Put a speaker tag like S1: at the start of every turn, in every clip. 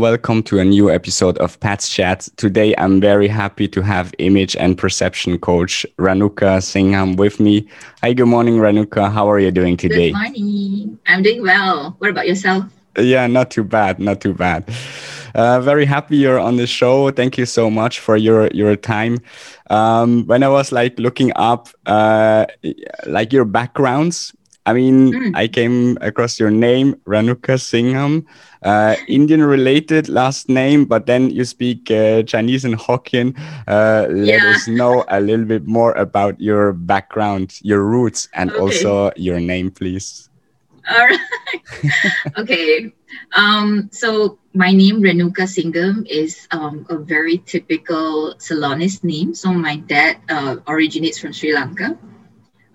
S1: welcome to a new episode of Pat's Chat. Today, I'm very happy to have image and perception coach Ranuka Singham with me. Hi, good morning, Ranuka. How are you doing today?
S2: Good morning. I'm doing well. What about yourself?
S1: Yeah, not too bad, not too bad. Uh, very happy you're on the show. Thank you so much for your your time. Um, when I was like looking up uh, like your backgrounds, I mean, mm. I came across your name, Ranuka Singham, uh, Indian related last name, but then you speak uh, Chinese and Hokkien. Uh, let yeah. us know a little bit more about your background, your roots, and okay. also your name, please.
S2: All right. okay. Um, so my name, Renuka Singham, is um, a very typical Ceylonese name. So my dad uh, originates from Sri Lanka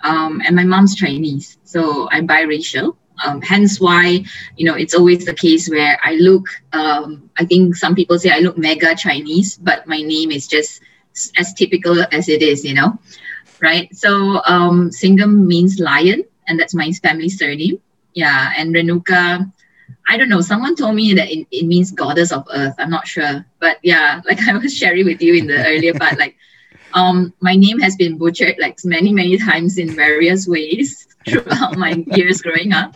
S2: um, and my mom's Chinese, so I'm biracial. Um, hence why you know it's always the case where I look. Um, I think some people say I look mega Chinese, but my name is just as typical as it is. You know, right? So um, Singham means lion, and that's my family surname. Yeah, and Renuka. I don't know. Someone told me that it, it means goddess of earth. I'm not sure, but yeah, like I was sharing with you in the earlier part, like um, my name has been butchered like many, many times in various ways throughout my years growing up.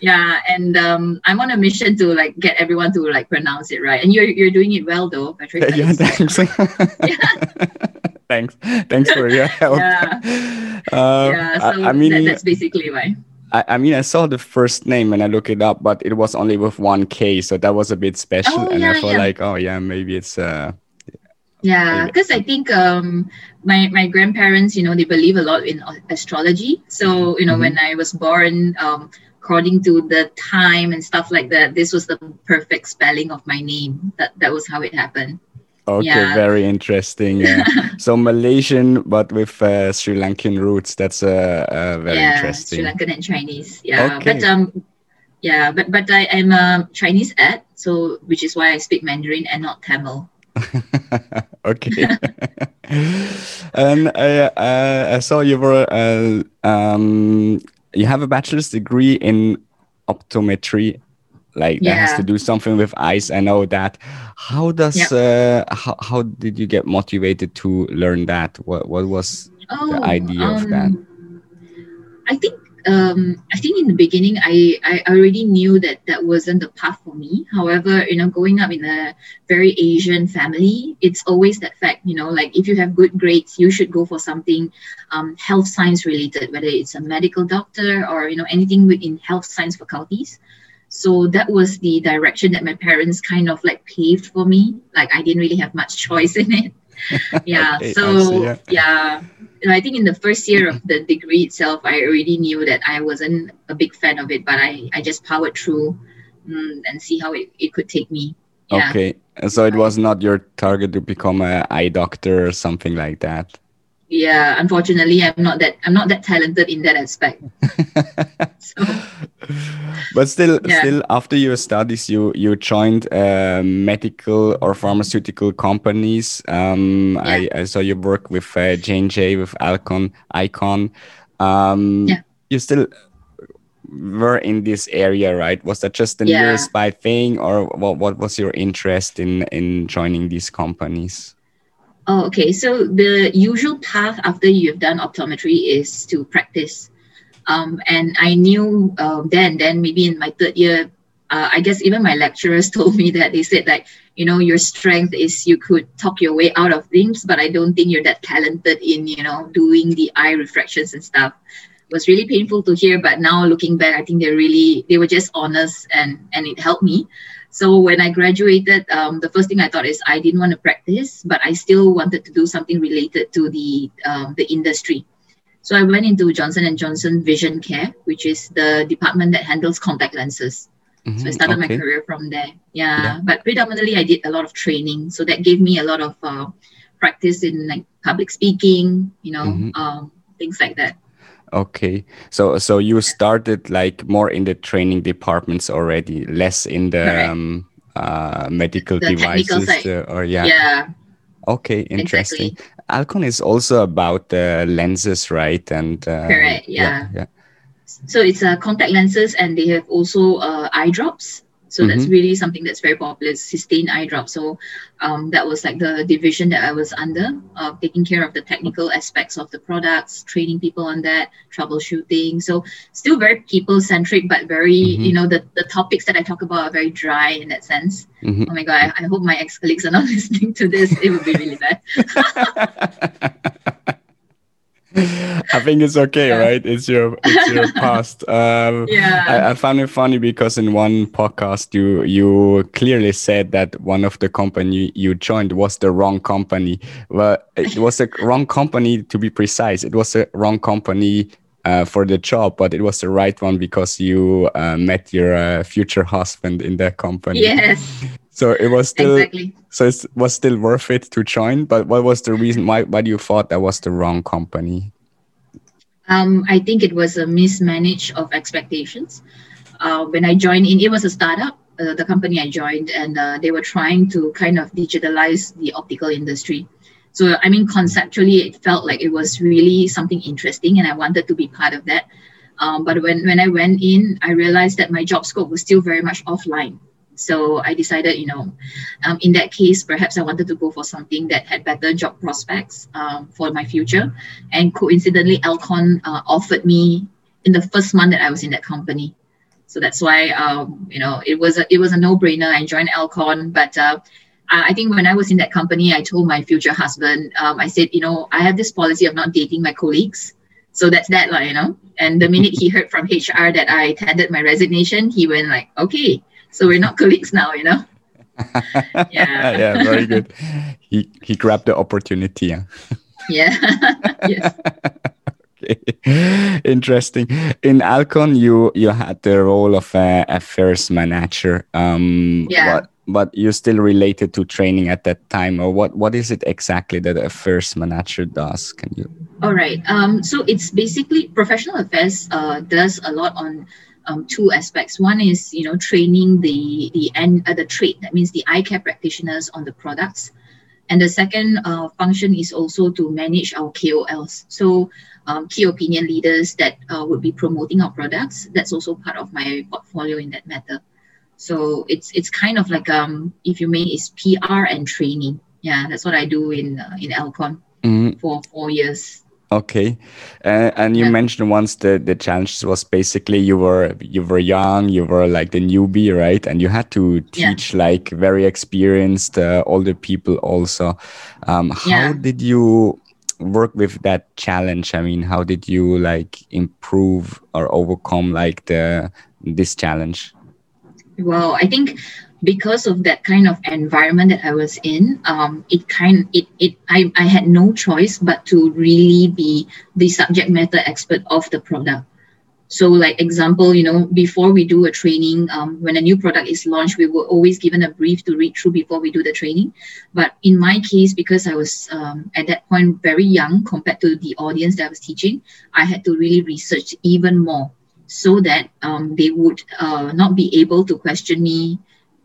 S2: Yeah, and um, I'm on a mission to like get everyone to like pronounce it right. And you're you're doing it well though, Patrick.
S1: Yeah, thanks. yeah. thanks. Thanks for your help.
S2: Yeah. Uh, yeah. So I, I mean, that, that's basically why.
S1: I, I, mean, I saw the first name and I look it up, but it was only with one K, so that was a bit special. Oh, and yeah, I felt yeah. like, oh yeah, maybe it's uh,
S2: yeah because i think um my my grandparents you know they believe a lot in astrology so you know mm-hmm. when i was born um according to the time and stuff like that this was the perfect spelling of my name that that was how it happened
S1: okay yeah. very interesting yeah. so malaysian but with uh, sri lankan roots that's uh, uh very
S2: yeah,
S1: interesting
S2: sri lankan and chinese yeah okay. but um yeah but but i am a chinese ed so which is why i speak mandarin and not tamil
S1: okay. and I, uh, I saw you were uh, um, you have a bachelor's degree in optometry like yeah. that has to do something with eyes i know that how does uh, how, how did you get motivated to learn that what what was oh, the idea um, of that um,
S2: i think um, I think in the beginning, I, I already knew that that wasn't the path for me. However, you know, growing up in a very Asian family, it's always that fact, you know, like if you have good grades, you should go for something um, health science related, whether it's a medical doctor or, you know, anything within health science faculties. So that was the direction that my parents kind of like paved for me. Like I didn't really have much choice in it. Yeah. so yeah. yeah I think in the first year of the degree itself, I already knew that I wasn't a big fan of it, but I, I just powered through mm, and see how it, it could take me.
S1: Yeah. Okay. So it was not your target to become an eye doctor or something like that
S2: yeah unfortunately i'm not that i'm not that talented in that aspect so,
S1: but still yeah. still after your studies you you joined uh, medical or pharmaceutical companies um yeah. I, I saw you work with uh, j&j with alcon icon um yeah. you still were in this area right was that just a yeah. nearby thing or what, what was your interest in in joining these companies
S2: Oh, okay. So the usual path after you've done optometry is to practice. Um, and I knew uh, then, then maybe in my third year, uh, I guess even my lecturers told me that they said like, you know, your strength is you could talk your way out of things, but I don't think you're that talented in, you know, doing the eye refractions and stuff. It was really painful to hear, but now looking back, I think they're really, they were just honest and, and it helped me. So when I graduated, um, the first thing I thought is I didn't want to practice, but I still wanted to do something related to the um, the industry. So I went into Johnson and Johnson Vision Care, which is the department that handles contact lenses. Mm-hmm, so I started okay. my career from there. Yeah, yeah, but predominantly I did a lot of training, so that gave me a lot of uh, practice in like public speaking, you know, mm-hmm. um, things like that.
S1: Okay, so so you started like more in the training departments already, less in the um, uh, medical the devices, uh, or yeah.
S2: Yeah.
S1: Okay, interesting. Exactly. Alcon is also about the lenses, right? And
S2: uh, correct, yeah. yeah. yeah. So it's uh, contact lenses, and they have also uh, eye drops. So mm-hmm. that's really something that's very popular. Systane eye drop. So um, that was like the division that I was under, uh, taking care of the technical aspects of the products, training people on that, troubleshooting. So still very people centric, but very mm-hmm. you know the the topics that I talk about are very dry in that sense. Mm-hmm. Oh my god! I, I hope my ex colleagues are not listening to this. It would be really bad.
S1: I think it's okay, yeah. right? It's your it's your past. Um,
S2: yeah. I,
S1: I, found it funny because in one podcast you you clearly said that one of the company you joined was the wrong company. Well, it was a wrong company to be precise. It was a wrong company uh, for the job, but it was the right one because you uh, met your uh, future husband in that company.
S2: Yes.
S1: So it was still exactly. so it was still worth it to join. But what was the reason why why do you thought that was the wrong company?
S2: Um, I think it was a mismanage of expectations. Uh, when I joined in, it was a startup. Uh, the company I joined, and uh, they were trying to kind of digitalize the optical industry. So I mean, conceptually, it felt like it was really something interesting, and I wanted to be part of that. Um, but when when I went in, I realized that my job scope was still very much offline. So I decided, you know, um, in that case, perhaps I wanted to go for something that had better job prospects um, for my future. And coincidentally, Alcon uh, offered me in the first month that I was in that company. So that's why, um, you know, it was a, it was a no brainer. I joined Alcon, but uh, I think when I was in that company, I told my future husband, um, I said, you know, I have this policy of not dating my colleagues. So that's that, like, you know. And the minute he heard from HR that I tendered my resignation, he went like, okay, so we're not colleagues now, you know.
S1: yeah. yeah, very good. He he grabbed the opportunity.
S2: Yeah. yeah. yes.
S1: okay. Interesting. In Alcon, you you had the role of a affairs manager. Um,
S2: yeah.
S1: But, but you're still related to training at that time, or what? What is it exactly that a affairs manager does? Can you?
S2: All right. Um, so it's basically professional affairs. Uh, does a lot on um, two aspects. One is you know training the the end uh, the trade that means the eye care practitioners on the products, and the second uh, function is also to manage our KOLs. So um, key opinion leaders that uh, would be promoting our products. That's also part of my portfolio in that matter. So it's it's kind of like um if you may it's PR and training. Yeah, that's what I do in uh, in Alcon mm-hmm. for four years.
S1: Okay, uh, and you yeah. mentioned once the the challenge was basically you were you were young, you were like the newbie, right? And you had to teach yeah. like very experienced uh, older people also. Um, how yeah. did you work with that challenge? I mean, how did you like improve or overcome like the this challenge?
S2: Well, I think because of that kind of environment that I was in, um, it kind it it I, I had no choice but to really be the subject matter expert of the product. So, like example, you know, before we do a training, um, when a new product is launched, we were always given a brief to read through before we do the training. But in my case, because I was um, at that point very young compared to the audience that I was teaching, I had to really research even more so that um, they would uh, not be able to question me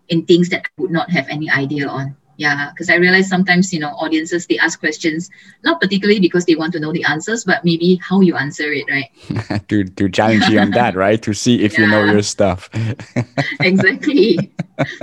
S2: in things that I would not have any idea on. Yeah, because I realize sometimes, you know, audiences, they ask questions, not particularly because they want to know the answers, but maybe how you answer it, right?
S1: to, to challenge you on that, right? To see if yeah. you know your stuff.
S2: exactly.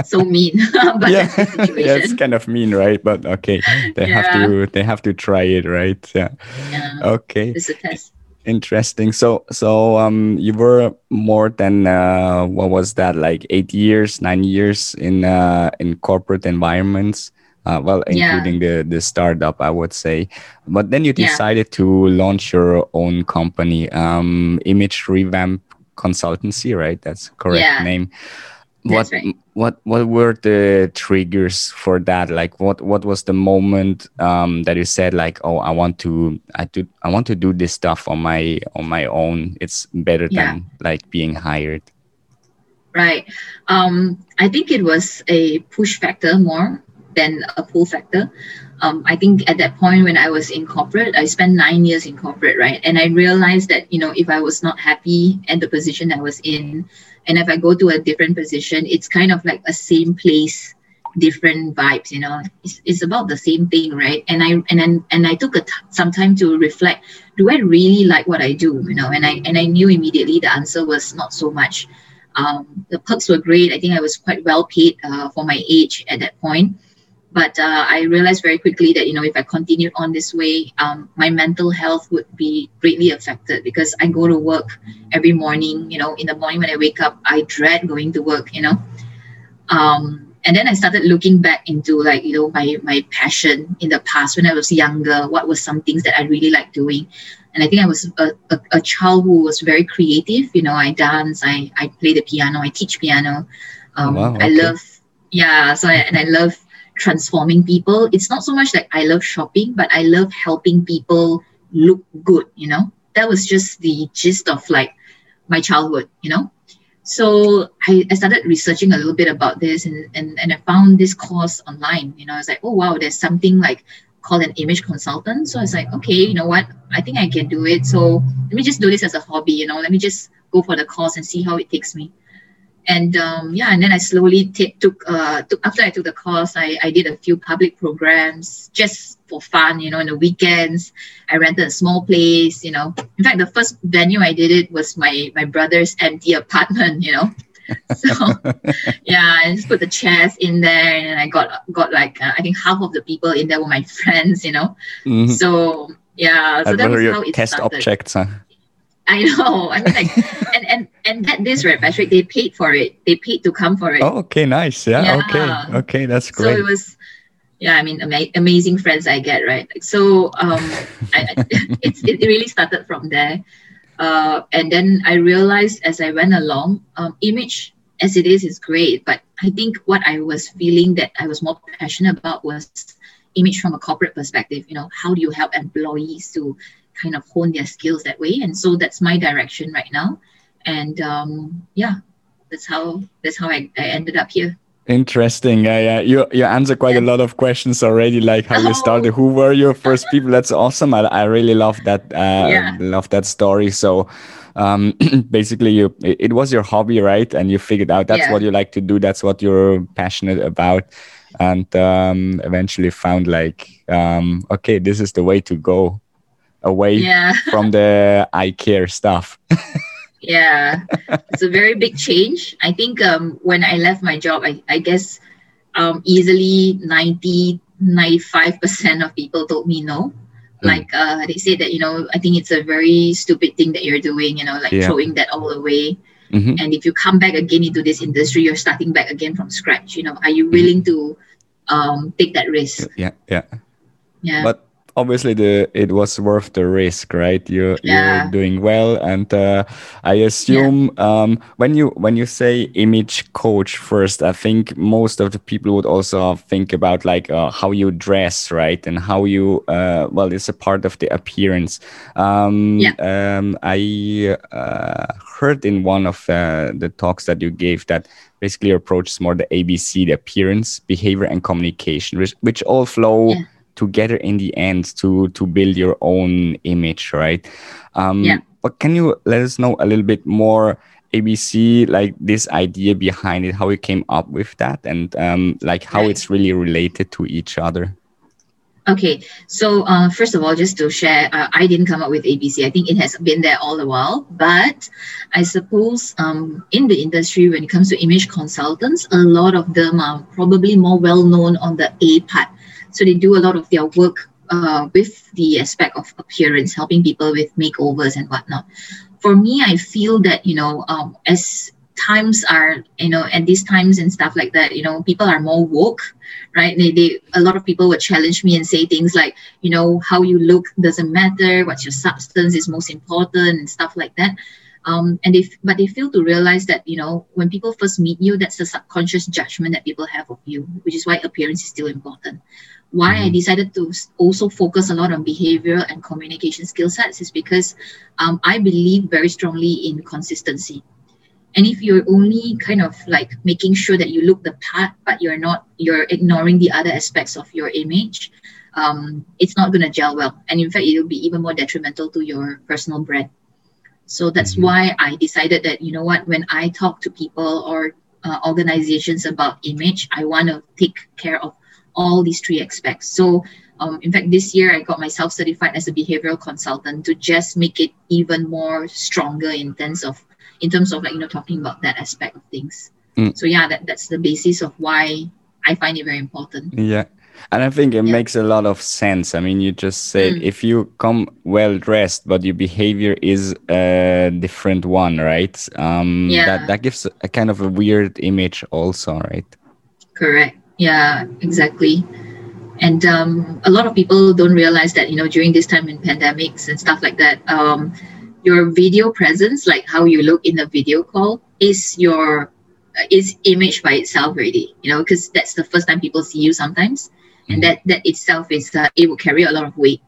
S2: So mean. but
S1: yeah. yeah, it's kind of mean, right? But okay. They yeah. have to they have to try it, right? Yeah.
S2: yeah.
S1: Okay.
S2: It's a test
S1: interesting so so um you were more than uh what was that like eight years nine years in uh in corporate environments uh, well including yeah. the the startup i would say but then you decided yeah. to launch your own company um image revamp consultancy right that's correct yeah. name what right. what what were the triggers for that like what what was the moment um, that you said like oh i want to i do i want to do this stuff on my on my own it's better yeah. than like being hired
S2: right um i think it was a push factor more than a pull factor um, I think at that point when I was in corporate, I spent nine years in corporate, right? And I realized that, you know, if I was not happy at the position I was in, and if I go to a different position, it's kind of like a same place, different vibes, you know, it's, it's about the same thing, right? And I, and then, and I took a t- some time to reflect, do I really like what I do? You know, and I, and I knew immediately the answer was not so much. Um, the perks were great. I think I was quite well paid uh, for my age at that point. But uh, I realized very quickly that you know if I continued on this way, um, my mental health would be greatly affected because I go to work every morning. You know, in the morning when I wake up, I dread going to work. You know, um, and then I started looking back into like you know my my passion in the past when I was younger. What were some things that I really liked doing? And I think I was a, a, a child who was very creative. You know, I dance, I I play the piano, I teach piano. Um, wow, okay. I love yeah. So I, and I love transforming people. It's not so much like I love shopping, but I love helping people look good. You know, that was just the gist of like my childhood. You know so I, I started researching a little bit about this and, and, and I found this course online. You know, I was like, oh wow, there's something like called an image consultant. So I was like, okay, you know what? I think I can do it. So let me just do this as a hobby, you know, let me just go for the course and see how it takes me and um, yeah, and then I slowly t- took uh took after I took the course, I, I did a few public programs just for fun, you know, in the weekends. I rented a small place, you know. In fact, the first venue I did it was my my brother's empty apartment, you know. so yeah, I just put the chairs in there, and I got got like uh, I think half of the people in there were my friends, you know. Mm-hmm. So yeah, so
S1: that was how it test started. objects. Huh?
S2: I know. I mean, like, and and and that this right, Patrick, they paid for it. They paid to come for it.
S1: Oh, okay, nice. Yeah. yeah. Okay. Okay, that's great.
S2: So it was. Yeah, I mean, ama- amazing friends I get, right? So, um, I, it's it really started from there, uh, and then I realized as I went along, um, image as it is is great, but I think what I was feeling that I was more passionate about was image from a corporate perspective. You know, how do you help employees to kind of hone their skills that way and so that's my direction right now and um, yeah that's how that's how I, I ended up here
S1: Interesting. Yeah, yeah. You you answered quite a lot of questions already, like how oh. you started. Who were your first people? That's awesome. I, I really love that. Uh, yeah. Love that story. So, um, basically, you it, it, was your hobby, right? And you figured out that's yeah. what you like to do. That's what you're passionate about, and um, eventually found like, um, okay, this is the way to go away yeah. from the eye care stuff.
S2: yeah, it's a very big change. I think um, when I left my job, I, I guess um, easily 90, 95% of people told me no. Mm. Like uh, they said that, you know, I think it's a very stupid thing that you're doing, you know, like yeah. throwing that all away. Mm-hmm. And if you come back again into this industry, you're starting back again from scratch. You know, are you willing mm-hmm. to um, take that risk?
S1: Yeah, yeah, yeah. But obviously the it was worth the risk right you yeah. you're doing well and uh, i assume yeah. um, when you when you say image coach first i think most of the people would also think about like uh, how you dress right and how you uh, well it's a part of the appearance um, yeah. um, i uh, heard in one of uh, the talks that you gave that basically your approach is more the abc the appearance behavior and communication which, which all flow together in the end to to build your own image right um yeah. but can you let us know a little bit more abc like this idea behind it how you came up with that and um like how it's really related to each other
S2: Okay, so uh, first of all, just to share, uh, I didn't come up with ABC. I think it has been there all the while. But I suppose um, in the industry, when it comes to image consultants, a lot of them are probably more well known on the A part. So they do a lot of their work uh, with the aspect of appearance, helping people with makeovers and whatnot. For me, I feel that, you know, um, as times are, you know, at these times and stuff like that, you know, people are more woke, right? They, they, a lot of people would challenge me and say things like, you know, how you look doesn't matter, what's your substance is most important and stuff like that. Um, and they, but they fail to realize that you know when people first meet you, that's the subconscious judgment that people have of you, which is why appearance is still important why. I decided to also focus a lot on behavioral and communication skill sets is because um, I believe very strongly in consistency. And if you're only kind of like making sure that you look the part, but you're not, you're ignoring the other aspects of your image, um, it's not going to gel well. And in fact, it'll be even more detrimental to your personal brand. So that's mm-hmm. why I decided that, you know what, when I talk to people or uh, organizations about image, I want to take care of all these three aspects. So, um, in fact, this year I got myself certified as a behavioral consultant to just make it even more stronger in terms of in terms of like you know talking about that aspect of things.
S1: Mm.
S2: So yeah, that, that's the basis of why I find it very important.
S1: Yeah. And I think it
S2: Yeah.
S1: makes a lot of sense. I mean, you just said
S2: Mm.
S1: if you come well dressed, but your behavior is a different one, right? Um,
S2: Yeah.
S1: That that gives a kind of a weird image, also, right?
S2: Correct. Yeah, exactly. And um, a lot of people don't realize that you know during this time in pandemics and stuff like that, um, your video presence, like how you look in a video call, is your is image by itself already. You know, because that's the first time people see you sometimes, and that that itself is uh, it will carry a lot of weight.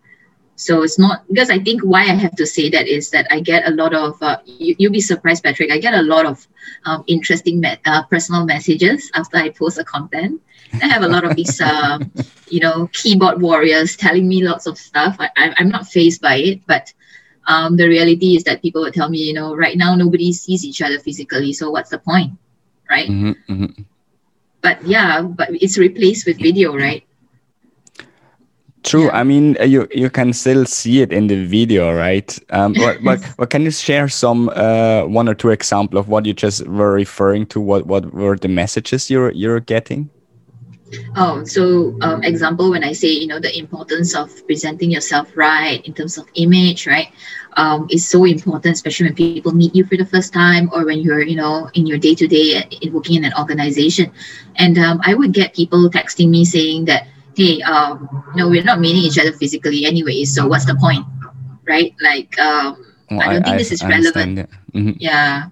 S2: So it's not because I think why I have to say that is that I get a lot of uh, you, you'll be surprised, Patrick. I get a lot of um, interesting me- uh, personal messages after I post a content. I have a lot of these, um, you know, keyboard warriors telling me lots of stuff. I, I, I'm not phased by it, but um, the reality is that people would tell me, you know, right now nobody sees each other physically, so what's the point, right?
S1: hmm hmm
S2: But yeah, but it's replaced with video, right?
S1: True.
S2: Yeah.
S1: I mean, uh, you you can still see it in the video, right? Um, but, but but can you share some uh, one or two example of what you just were referring to? What what were the messages you're you're getting?
S2: Oh, so um, example when I say you know the importance of presenting yourself right in terms of image, right, um, is so important, especially when people meet you for the first time or when you're you know in your day to day working in an organization, and um, I would get people texting me saying that hey, um, no, we're not meeting each other physically anyway, so what's the point, right? Like um,
S1: Oh,
S2: I don't think this is
S1: understand,
S2: relevant.
S1: Mhm.
S2: yeah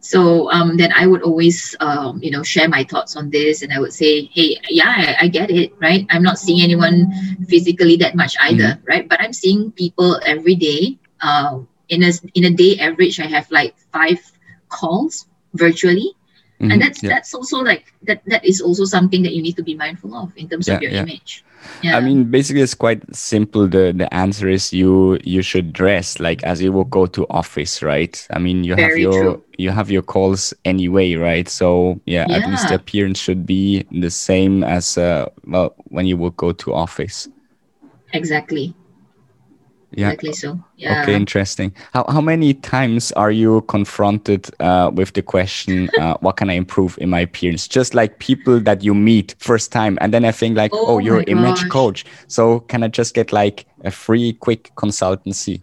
S2: so um, then i would always um, you know share my thoughts on this and i would say hey yeah I, I get it right? I'm not seeing anyone physically that much either right? But i'm seeing people every day uh, in a in a day average i have like five calls virtually
S1: Mhm.
S2: and that's
S1: Yeah.
S2: that's also like that that is also something that you need to be mindful of in terms of your
S1: yeah.
S2: image yeah
S1: I mean, basically, it's quite simple. the The answer is you you should dress like as you will go to office, right? I mean, you have your
S2: true.
S1: you have your calls anyway, right? So yeah, at least the appearance should be the same as uh, well when you will go to office.
S2: exactly
S1: Yeah.
S2: exactly so yeah
S1: Okay, interesting. How how many times are you confronted uh, with the question, uh, "What can I improve in my appearance?" Just like people that you meet first time, and then I think like, "Oh,
S2: Oh
S1: you're image
S2: gosh.
S1: coach, so can I just get like a free, quick consultancy?"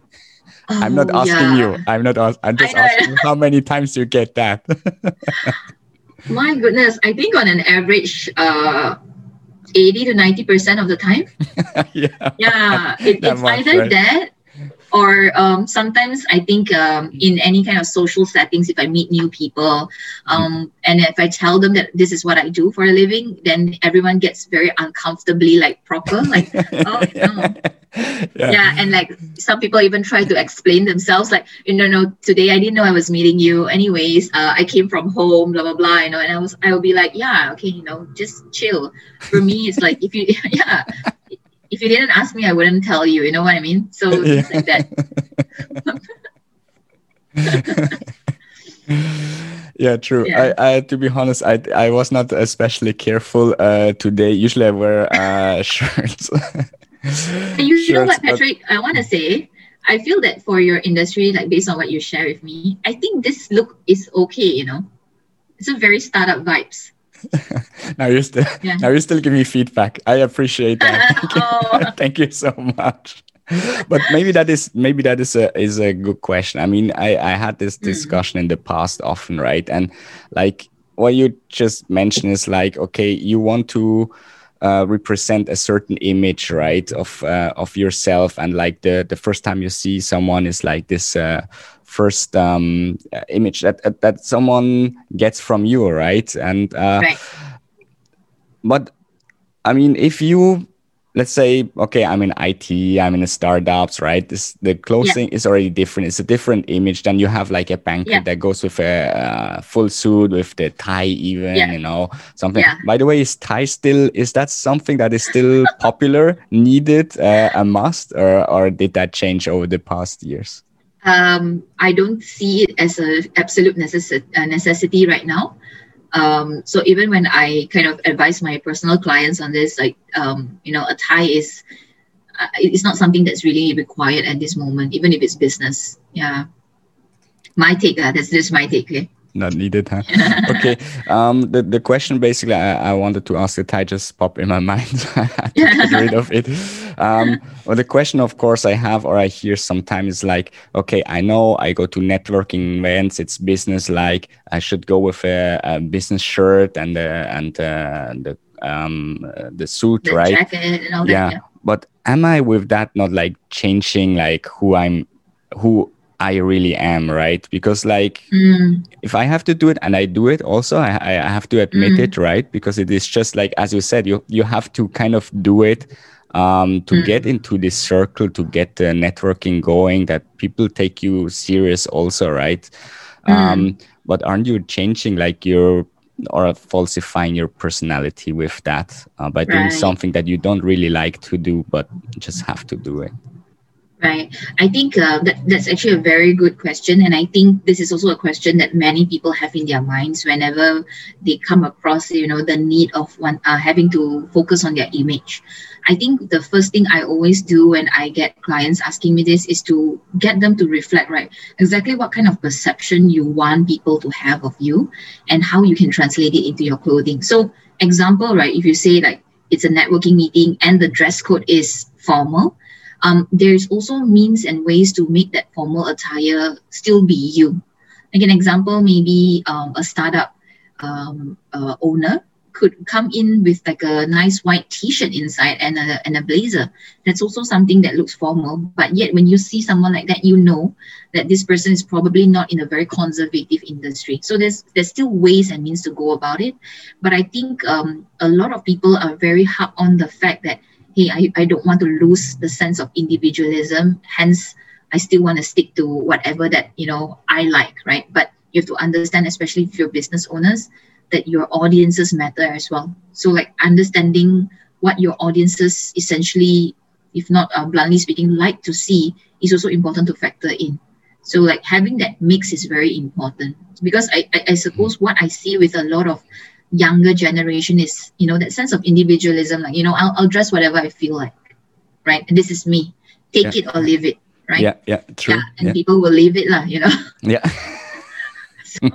S1: I'm not
S2: Oh,
S1: asking
S2: yeah.
S1: you. I'm not. Ask, I'm just asking how many times you get that.
S2: My goodness, I think on an average, uh, 80 to 90% of the time.
S1: yeah.
S2: Yeah, it, it's
S1: much,
S2: either
S1: right?
S2: that or um, sometimes I think um, in any kind of social settings, if I meet new people um, and if I tell them that this is what I do for a living, then everyone gets very uncomfortably like proper, like, oh, no.
S1: yeah.
S2: yeah and like some people even try to explain themselves like you know no today i didn't know i was meeting you anyways uh, i came from home blah blah blah you know and i was i will be like yeah okay you know just chill for me it's like if you yeah if you didn't ask me i wouldn't tell you you know what i mean? So things like that.
S1: Yeah true.
S2: Yeah.
S1: I, I to be honest i i was not especially careful uh today. Usually i wear uh shirts.
S2: You, you know
S1: Shirts,
S2: what
S1: but-
S2: patrick? I want to say i feel that for your industry like based on what you share with me i think this look is okay you know? It's a very startup vibes
S1: now you still
S2: Yeah.
S1: now you still give me feedback i appreciate that Thank you.
S2: Oh.
S1: Thank you so much but maybe that is maybe that is a is a good question i mean i i had this
S2: Mm.
S1: discussion in the past often right and like what you just mentioned is like okay you want to uh, represent a certain image right of uh, of yourself and like the the first time you see someone is like this uh, first um, image that that- that someone gets from you right and uh,
S2: right
S1: but I mean, if you let's say, okay, I'm in IT, I'm in a startups, right? This the clothing is already different. It's a different image. Then you have like a banquet
S2: Yeah.
S1: that goes with a uh, full suit with the tie, even
S2: Yeah.
S1: you know something.
S2: Yeah.
S1: By the way, is tie still is that something that is still popular, needed, uh, a must, or or did that change over the past years?
S2: Um, I don't see it as a absolute uh, necessity right now. Um, so even when I kind of advise my personal clients on this, like um, you know, a tie is uh, it's not something that's really required at this moment, even if it's business. Yeah, my take. Uh, that's just my take. Okay?
S1: Not needed, huh? okay. Um, the, the question basically I, I wanted to ask it, I just popped in my mind. I had to get rid of it. Um, well, the question, of course, I have or I hear sometimes is like, okay, I know I go to networking events, it's business like, I should go with a, a business shirt and the, and uh, the um uh, the suit
S2: The
S1: right
S2: jacket and all that.
S1: yeah
S2: Yeah.
S1: but am i with that not like changing like who i'm who i really am right because like
S2: Mm,
S1: if i have to do it and i do it also i, I have to admit
S2: Mm.
S1: it right because it is just like as you said you you have to kind of do it um to
S2: Mm.
S1: get into this circle to get the networking going that people take you serious also right
S2: Mm.
S1: um but aren't you changing like your or falsifying your personality with that uh, by doing
S2: Right.
S1: something that you don't really like to do but just have to do it
S2: Right. I think uh, that that's actually a very good question, and I think this is also a question that many people have in their minds whenever they come across, you know, the need of one uh, having to focus on their image. I think the first thing I always do when I get clients asking me this is to get them to reflect, right, exactly what kind of perception you want people to have of you, and how you can translate it into your clothing. So, example, right, if you say like it's a networking meeting and the dress code is formal um, there's also means and ways to make that formal attire still be you. Like an example, maybe um, a startup um, uh, owner could come in with like a nice white t-shirt inside and a, and a blazer. That's also something that looks formal. But yet when you see someone like that, you know that this person is probably not in a very conservative industry. So there's there's still ways and means to go about it. But I think um, a lot of people are very hard on the fact that hey, I, I don't want to lose the sense of individualism. Hence, I still want to stick to whatever that, you know, I like, right? But you have to understand, especially if you're business owners, that your audiences matter as well. So like understanding what your audiences essentially, if not uh, bluntly speaking, like to see is also important to factor in. So like having that mix is very important because I, I, I suppose what I see with a lot of younger generation is you know that sense of individualism like you know I'll, I'll dress whatever i feel like right? And this is me. Take
S1: Yeah.
S2: it or leave it right?
S1: Yeah yeah true.
S2: Yeah and
S1: yeah.
S2: people will leave it lah you know?
S1: Yeah.
S2: So,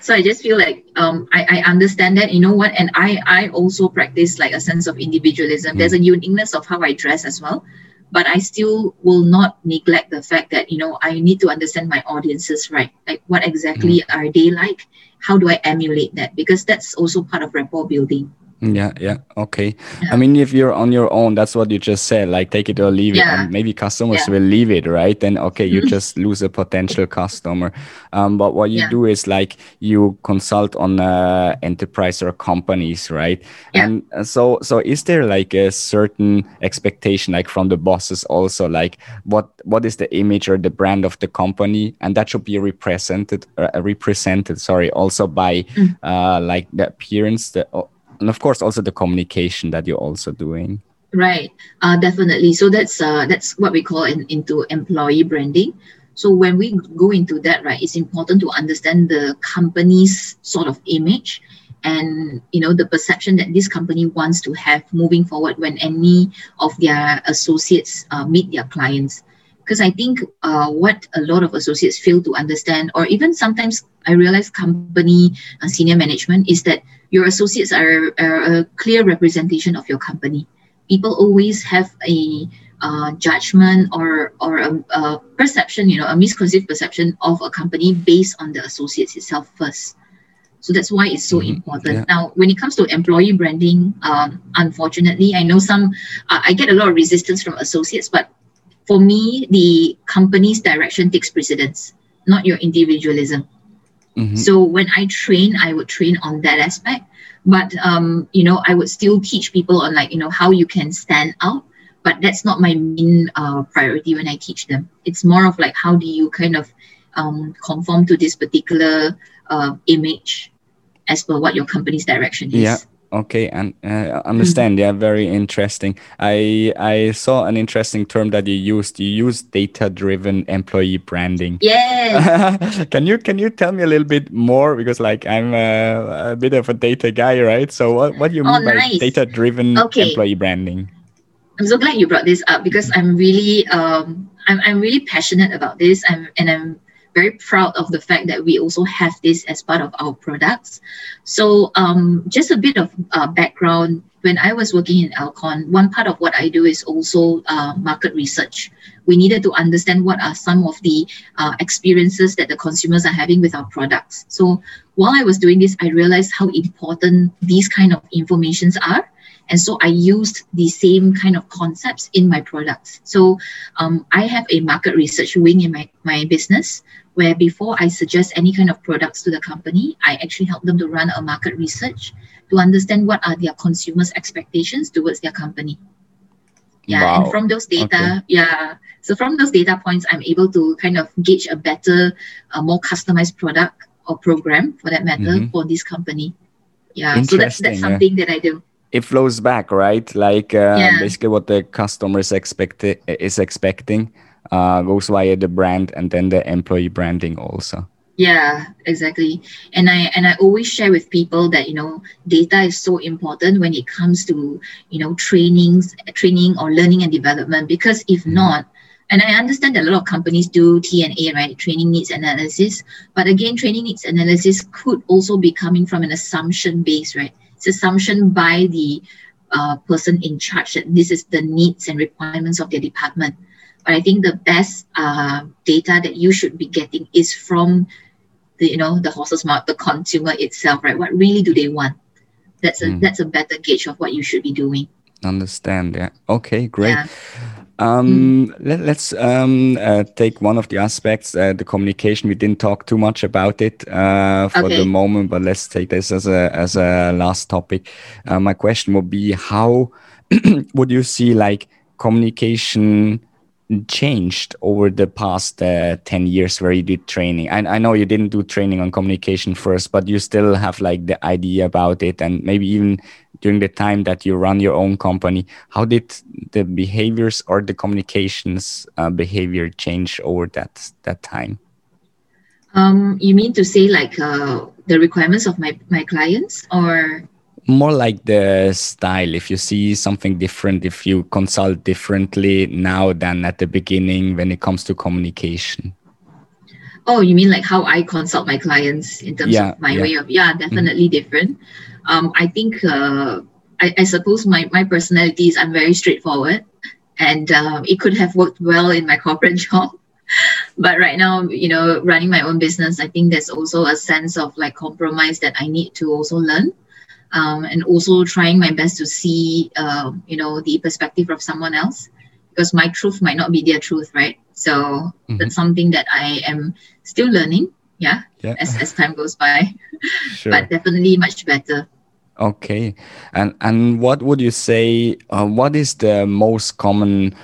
S2: so i just feel like um I, I understand that you know what? And i i also practice like a sense of individualism. There's a uniqueness of how i dress as well but i still will not neglect the fact that you know i need to understand my audiences right? Like what exactly mm. are they like? How do i emulate that? Because that's also part of rapport building
S1: Yeah, yeah. Okay.
S2: Yeah.
S1: I mean, if you're on your own, that's what you just said, like take it or leave it. And maybe customers
S2: Yeah.
S1: will leave it, right? Then okay, you
S2: Mhm.
S1: just lose a potential customer. Um, but what you
S2: Yeah.
S1: do is like you consult on uh, enterprise or companies, right?
S2: Yeah.
S1: And uh, so so is there like a certain expectation like from the bosses also like what what is the image or the brand of the company and that should be represented uh, represented sorry also by
S2: Mm.
S1: uh, like the appearance the and of course also the communication that you're also doing
S2: Right. Uh, definitely. So that's uh, that's what we call in, into employee branding. So when we go into that, right, it's important to understand the company's sort of image and you know the perception that this company wants to have moving forward when any of their associates uh, meet their clients. Because I think uh, what a lot of associates fail to understand, or even sometimes I realize company uh, senior management, is that your associates are, are a clear representation of your company people always have a uh, judgment or or a, a perception, you know, a misconceived perception of a company based on the associates itself first. So that's why it's so
S1: Mhm,
S2: important.
S1: yeah.
S2: Now, when it comes to employee branding, um, unfortunately, I know some, uh, I get a lot of resistance from associates, but for me, the company's direction takes precedence, not your individualism.
S1: Mhm.
S2: So when I train, I would train on that aspect. But um, you know, I would still teach people on like you know how you can stand out. But that's not my main uh, priority when I teach them. It's more of like how do you kind of um, conform to this particular uh, image as per what your company's direction is.
S1: Yeah. Okay and uh, understand yeah very interesting. I i saw an interesting term that you used. You use data driven employee branding.
S2: Yeah.
S1: can you can you tell me a little bit more? Because like i'm a, a bit of a data guy right? So what what do you
S2: Oh,
S1: mean by data driven
S2: Okay.
S1: employee branding?
S2: I'm so glad you brought this up because I'm really um I'm, I'm really passionate about this. I'm, and I'm very proud of the fact that we also have this as part of our products. So, um, just a bit of uh, background. When I was working in Alcon, one part of what I do is also uh, market research. We needed to understand what are some of the uh, experiences that the consumers are having with our products. So, while I was doing this, I realized how important these kind of informations are and so I used the same kind of concepts in my products. So um, I have a market research wing in my, my business where before I suggest any kind of products to the company, I actually help them to run a market research to understand what are their consumers' expectations towards their company. Yeah, wow. and from those data, okay. yeah, so from those data points, I'm able to kind of gauge a better, uh, more customized product or program for that matter mm-hmm. for this company. Yeah, so that's that's something yeah. that I do
S1: it flows back, right? Like uh, yeah. basically what the customer is expect is expecting uh, goes via the brand and then the employee branding also.
S2: Yeah, exactly. And I and I always share with people that you know data is so important when it comes to you know trainings, training or learning and development. Because if mm. not, and I understand that a lot of companies do TNA, right? Training needs analysis. But again, training needs analysis could also be coming from an assumption base, right? It's assumption by the uh, person in charge that this is the needs and requirements of their department. But I think the best uh, data that you should be getting is from the you know the horse's mouth, the consumer itself, right? What really do they want? That's a mm. that's a better gauge of what you should be doing.
S1: Understand, yeah. Okay, great. Yeah. Um, mm. let, us um, uh, take one of the aspects, uh, the communication. We didn't talk too much about it uh, for okay. the moment, but let's take this as a as a last topic. Uh, my question would be: How would you see like communication changed over the past uh, 10 years where you did training? I, I know you didn't do training on communication first but you still have like the idea about it and maybe even during the time that you run your own company how did the behaviors or the communications uh, behavior change over that that time?
S2: Um, you mean to say like uh, the requirements of my, my clients or
S1: more like the style. If you see something different if you consult differently now than at the beginning when it comes to communication.
S2: Oh you mean like how i consult my clients in terms yeah, of my yeah. way of yeah definitely mm. different. Um, i think uh, I, I, suppose my, my personality is i'm very straightforward and um, it could have worked well in my corporate job. But right now you know running my own business i think there's also a sense of like compromise that i need to also learn um, and also trying my best to see, uh, you know, the perspective of someone else because my truth might not be their truth, right? So mm-hmm. that's something that I am still learning. Yeah, yeah. As, as time goes by, sure. but definitely much better.
S1: Okay, and and what would you say? Uh, what is the most common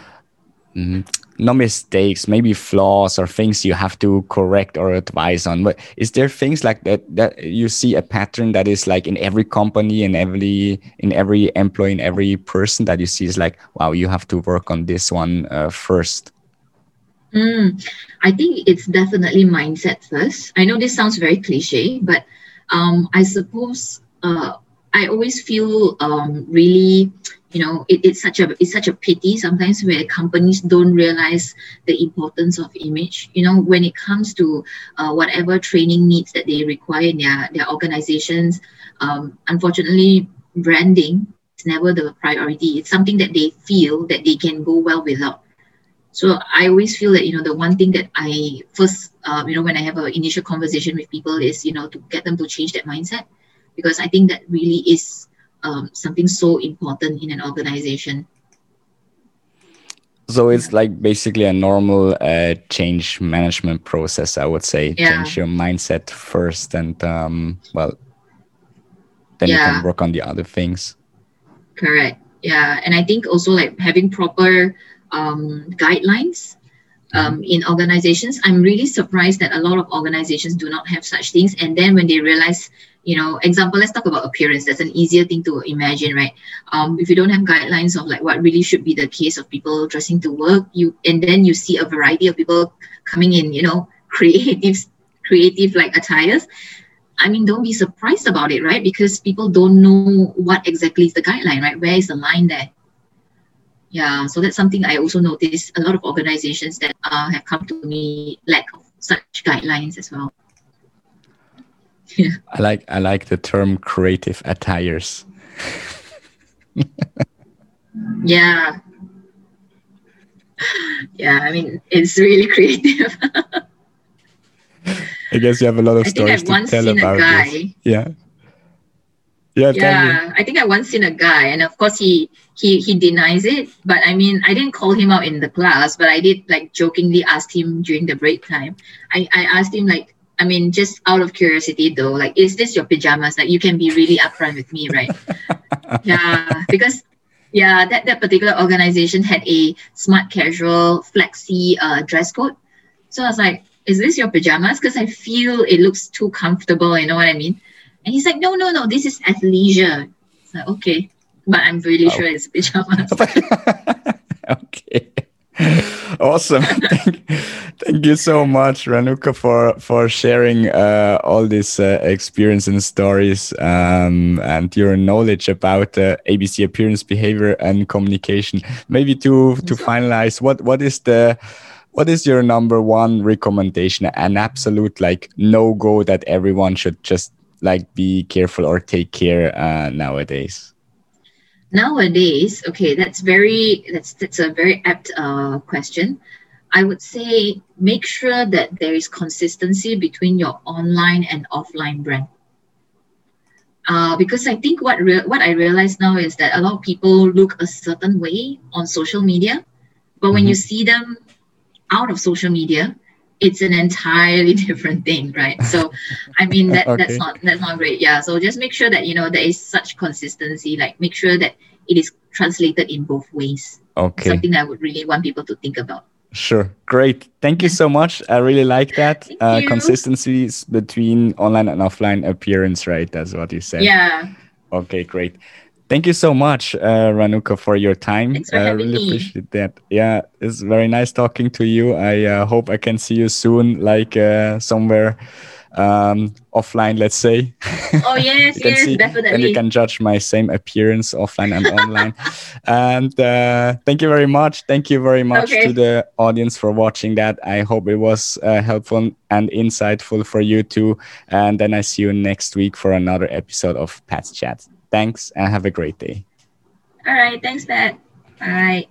S1: mm, no mistakes, maybe flaws or things you have to correct or advise on. But is there things like that that you see a pattern that is like in every company and every in every employee in every person that you see is like, wow, you have to work on this one uh, first.
S2: Mm, I think it's definitely mindset first. I know this sounds very cliche, but um, I suppose uh, I always feel um, really you know it, it's such a it's such a pity sometimes where companies don't realize the importance of image. You know when it comes to uh, whatever training needs that they require in their, their organizations um, unfortunately branding is never the priority. It's something that they feel that they can go well without. So i always feel that you know the one thing that i first uh, you know when i have an initial conversation with people is you know to get them to change that mindset because i think that really is um, something so important in an organization.
S1: So it's like basically a normal uh, change management process, I would say. Yeah. Change your mindset first, and um, well, then yeah. you can work on the other things.
S2: Correct. Yeah, and I think also like having proper um, guidelines um, in organizations. I'm really surprised that a lot of organizations do not have such things. And then when they realize you know example let's talk about appearance that's an easier thing to imagine right um, if you don't have guidelines of like what really should be the case of people dressing to work you and then you see a variety of people coming in you know creative creative like attires I mean, don't be surprised about it, right? Because people don't know what exactly is the guideline, right? Where is the line there? Yeah, so that's something I also noticed. A lot of organizations that uh, have come to me lack of such guidelines as well.
S1: Yeah. I like I like the term creative attires.
S2: yeah. Yeah, I mean it's really creative.
S1: I guess you have a lot of
S2: I
S1: stories
S2: to
S1: tell about
S2: this.
S1: Yeah.
S2: Yeah, yeah. I think I once seen a guy, and of course he he he denies it. But I mean, I didn't call him out in the class, but I did like jokingly ask him during the break time. I I asked him like, I mean, just out of curiosity though, like, is this your pajamas? Like, you can be really upfront with me, right? yeah, because yeah, that that particular organization had a smart casual flexi uh, dress code. So I was like, is this your pajamas? Because I feel it looks too comfortable. You know what I mean? And he's like, no, no, no, this is athleisure. It's like, okay, but I'm really oh. sure it's pajamas.
S1: okay. Awesome. thank, thank, you so much, ranuka for for sharing uh, all this uh, experience and stories um, and your knowledge about uh, ABC appearance, behavior, and communication. Maybe to to finalize, what what is the what is your number one recommendation? An absolute like no go that everyone should just like be careful or take care uh, nowadays?
S2: Nowadays, okay, that's very that's that's a very apt uh, question. I would say make sure that there is consistency between your online and offline brand. Uh, because I think what re- what I realize now is that a lot of people look a certain way on social media, but when mm-hmm. you see them out of social media, it's an entirely different thing right? So i mean that okay. that's not that's not great. Yeah so just make sure that you know there is such consistency like make sure that it is translated in both ways.
S1: Okay.
S2: Something that i would really want people to think about.
S1: Sure. Great. Thank you so much. I really like that uh, consistencies between online and offline appearance right that's what you said.
S2: Yeah.
S1: Okay great Thank you so much, uh, Ranuka, for your time.
S2: I
S1: really
S2: me.
S1: appreciate that. Yeah, it's very nice talking to you. I uh, hope I can see you soon, like uh, somewhere um, offline, let's say.
S2: Oh yes, yes, see, definitely.
S1: And you can judge my same appearance offline and online. and uh, thank you very much. Thank you very much okay. to the audience for watching that. I hope it was uh, helpful and insightful for you too. And then I see you next week for another episode of Pat's Chat. Thanks and have a great day.
S2: All right. Thanks, Pat. Bye.